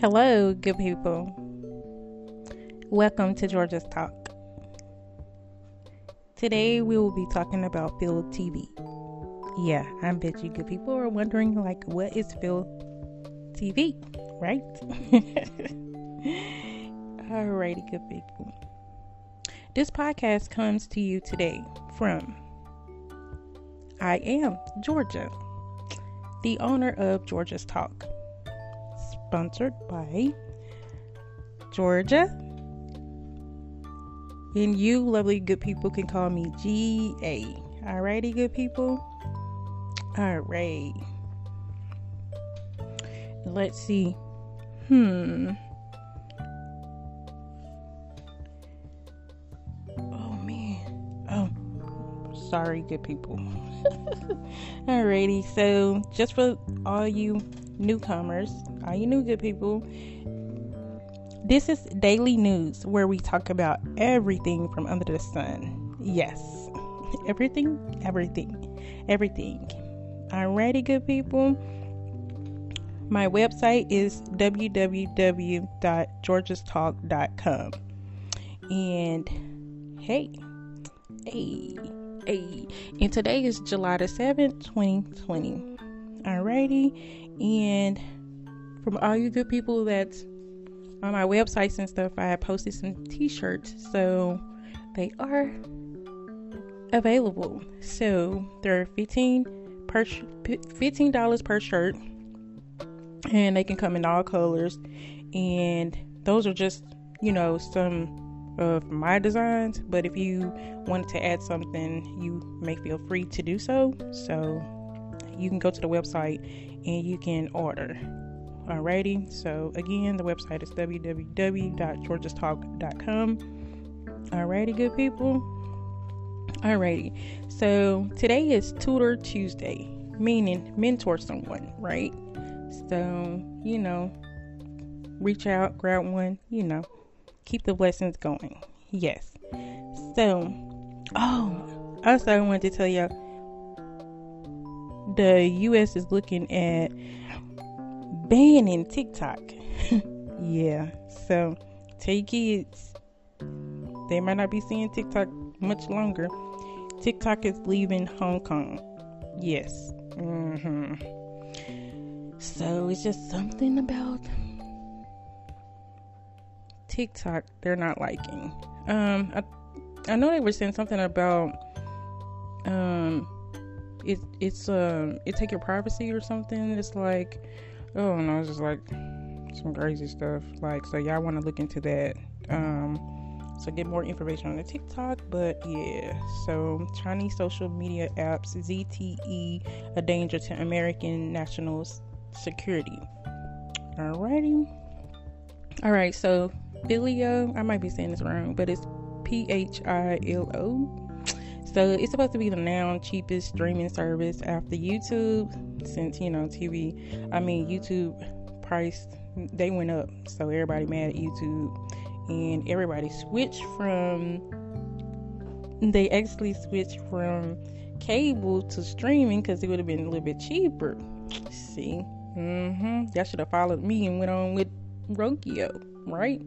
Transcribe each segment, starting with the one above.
Hello, good people. Welcome to Georgia's Talk. Today we will be talking about Phil TV. Yeah, I bet you good people are wondering, like, what is Phil TV, right? Alrighty, good people. This podcast comes to you today from I am Georgia, the owner of Georgia's Talk sponsored by Georgia. And you, lovely good people, can call me GA. Alrighty, good people? Alright. Let's see. Hmm. Oh, man. Oh, sorry, good people. Alrighty, so just for all you newcomers, all you new good people. This is daily news where we talk about everything from under the sun. Yes, everything, everything, everything. Alrighty, good people. My website is www.georgiastalk.com. And hey, hey, hey. And today is July the 7th, 2020. Alrighty. And from all you good people that's on my websites and stuff, I have posted some t-shirts. So they are available. So they're 15 per $15 per shirt. And they can come in all colors. And those are just, you know, some of my designs. But if you wanted to add something, you may feel free to do so. So you can go to the website and you can order. Alrighty, so again, the website is www.georgiastalk.com. Alrighty, good people. Alrighty, so today is Tutor Tuesday, meaning mentor someone, right? So, you know, reach out, grab one, you know, keep the blessings going. Yes. So, oh, I also, I wanted to tell you the US is looking at banning TikTok. yeah, so tell your kids they might not be seeing TikTok much longer. TikTok is leaving Hong Kong. Yes. Mm-hmm. So it's just something about TikTok they're not liking. Um, I, I know they were saying something about um it it's um it take your privacy or something. It's like oh no, it's just like some crazy stuff. Like so y'all wanna look into that. Um so get more information on the TikTok. But yeah, so Chinese social media apps ZTE a danger to American national security. Alrighty. Alright, so Philo, I might be saying this wrong, but it's P H I L O so it's supposed to be the now cheapest streaming service after YouTube, since you know TV. I mean YouTube price they went up, so everybody mad at YouTube, and everybody switched from. They actually switched from cable to streaming because it would have been a little bit cheaper. See, mm-hmm. Y'all should have followed me and went on with Roku, right?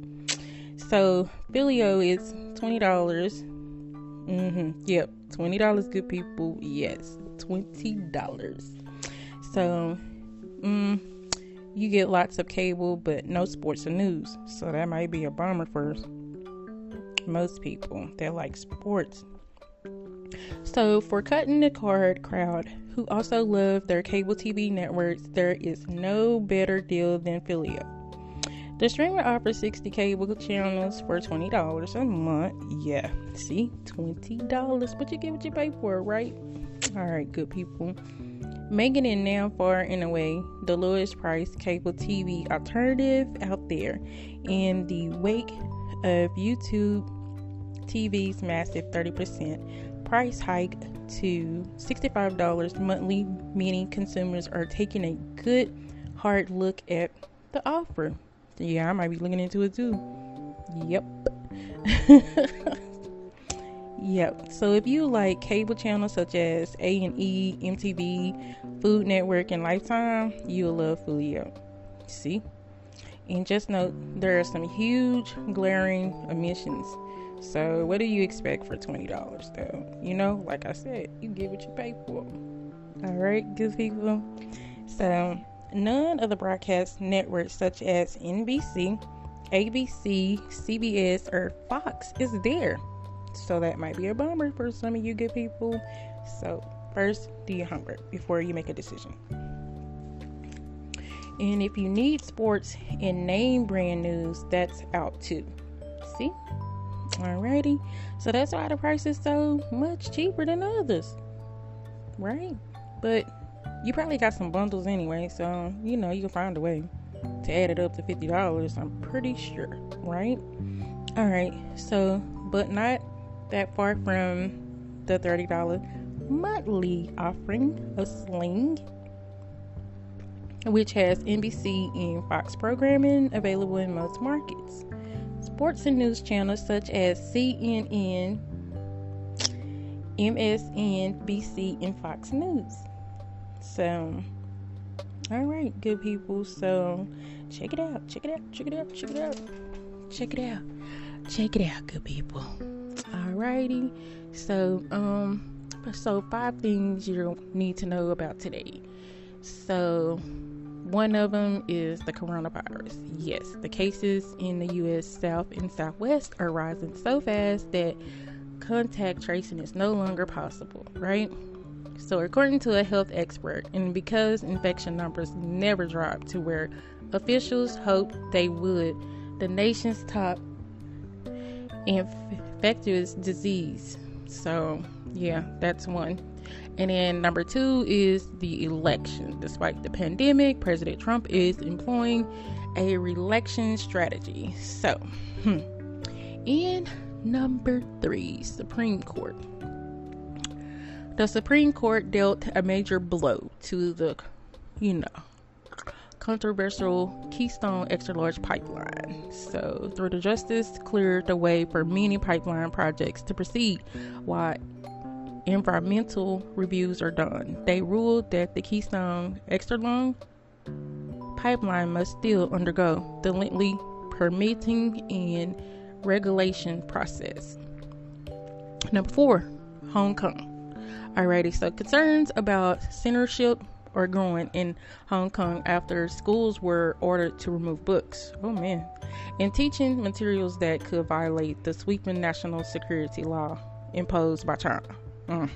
So Philo is twenty dollars Mm-hmm. Yep. Twenty dollars, good people. Yes, twenty dollars. So, mm, you get lots of cable, but no sports or news. So that might be a bummer for most people that like sports. So, for cutting the card crowd who also love their cable TV networks, there is no better deal than Philo. The streamer offers 60 cable channels for $20 a month. Yeah, see, $20. But you get what you pay for, right? All right, good people. Making it now far and away the lowest price cable TV alternative out there in the wake of YouTube TV's massive 30% price hike to $65 monthly, meaning consumers are taking a good hard look at the offer. Yeah, I might be looking into it too. Yep. yep. So if you like cable channels such as A and E, MTV, Food Network, and Lifetime, you'll love Philo. See? And just note there are some huge glaring omissions. So what do you expect for twenty dollars though? You know, like I said, you get what you pay for. Alright, good people. So none of the broadcast networks such as NBC, ABC, CBS, or Fox is there. So that might be a bummer for some of you good people. So first do your homework before you make a decision. And if you need sports and name brand news, that's out too. See? Alrighty. So that's why the price is so much cheaper than others. Right? But you probably got some bundles anyway, so you know you can find a way to add it up to fifty dollars. I'm pretty sure, right? All right, so but not that far from the thirty dollar monthly offering of Sling which has NBC and Fox programming available in most markets. Sports and news channels such as CNN, MSNBC, and Fox News. So, all right, good people. So, check it out, check it out, check it out, check it out, check it out, check it out, good people. Alrighty. So, um, so five things you need to know about today. So, one of them is the coronavirus. Yes, the cases in the U.S. South and Southwest are rising so fast that contact tracing is no longer possible, right? So, according to a health expert, and because infection numbers never drop to where officials hoped they would, the nation's top infectious disease. So, yeah, that's one. And then number two is the election. Despite the pandemic, President Trump is employing a reelection strategy. So, hmm. in number three, Supreme Court. The Supreme Court dealt a major blow to the, you know, controversial Keystone Extra Large Pipeline. So, through the justice, cleared the way for many pipeline projects to proceed, while environmental reviews are done. They ruled that the Keystone Extra Long pipeline must still undergo the lengthy permitting and regulation process. Number four, Hong Kong. Alrighty, so concerns about censorship are growing in Hong Kong after schools were ordered to remove books. Oh man. And teaching materials that could violate the sweeping national security law imposed by China. Mm.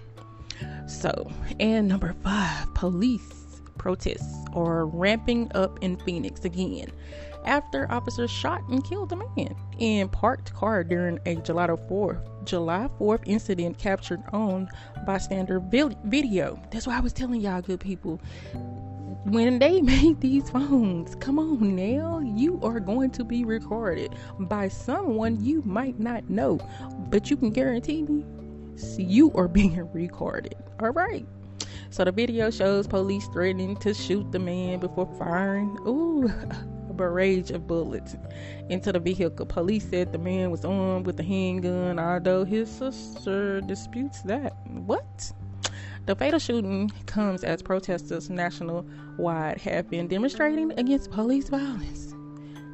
So, and number five, police protests are ramping up in Phoenix again after officers shot and killed a man in parked car during a July 4th July 4th incident captured on bystander video. That's why I was telling y'all, good people. When they make these phones, come on now, you are going to be recorded by someone you might not know, but you can guarantee me you are being recorded. All right. So the video shows police threatening to shoot the man before firing ooh a barrage of bullets into the vehicle. Police said the man was armed with a handgun, although his sister disputes that. What? The fatal shooting comes as protesters nationwide have been demonstrating against police violence.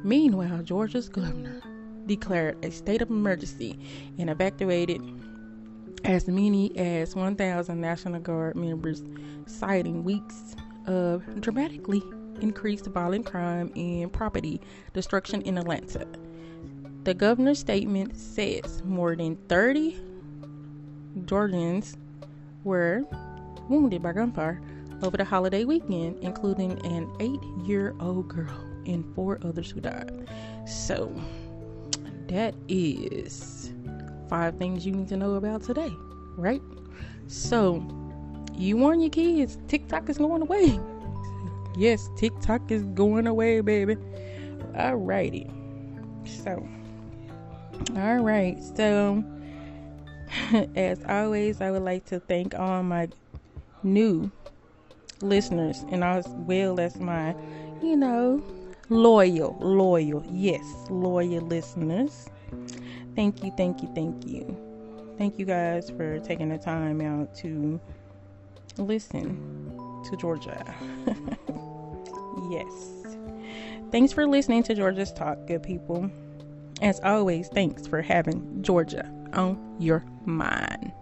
Meanwhile, Georgia's governor declared a state of emergency and evacuated as many as 1,000 National Guard members, citing weeks of dramatically increased violent crime and property destruction in Atlanta. The governor's statement says more than 30 Georgians were wounded by gunfire over the holiday weekend, including an eight year old girl and four others who died. So, that is five things you need to know about today, right? So, you warn your kids TikTok is going away. yes, TikTok is going away, baby. Alrighty. So, alright. So, as always, I would like to thank all my new listeners and as well as my, you know, loyal, loyal, yes, loyal listeners. Thank you, thank you, thank you. Thank you guys for taking the time out to listen to Georgia. yes. Thanks for listening to Georgia's Talk, good people. As always, thanks for having Georgia on your mind.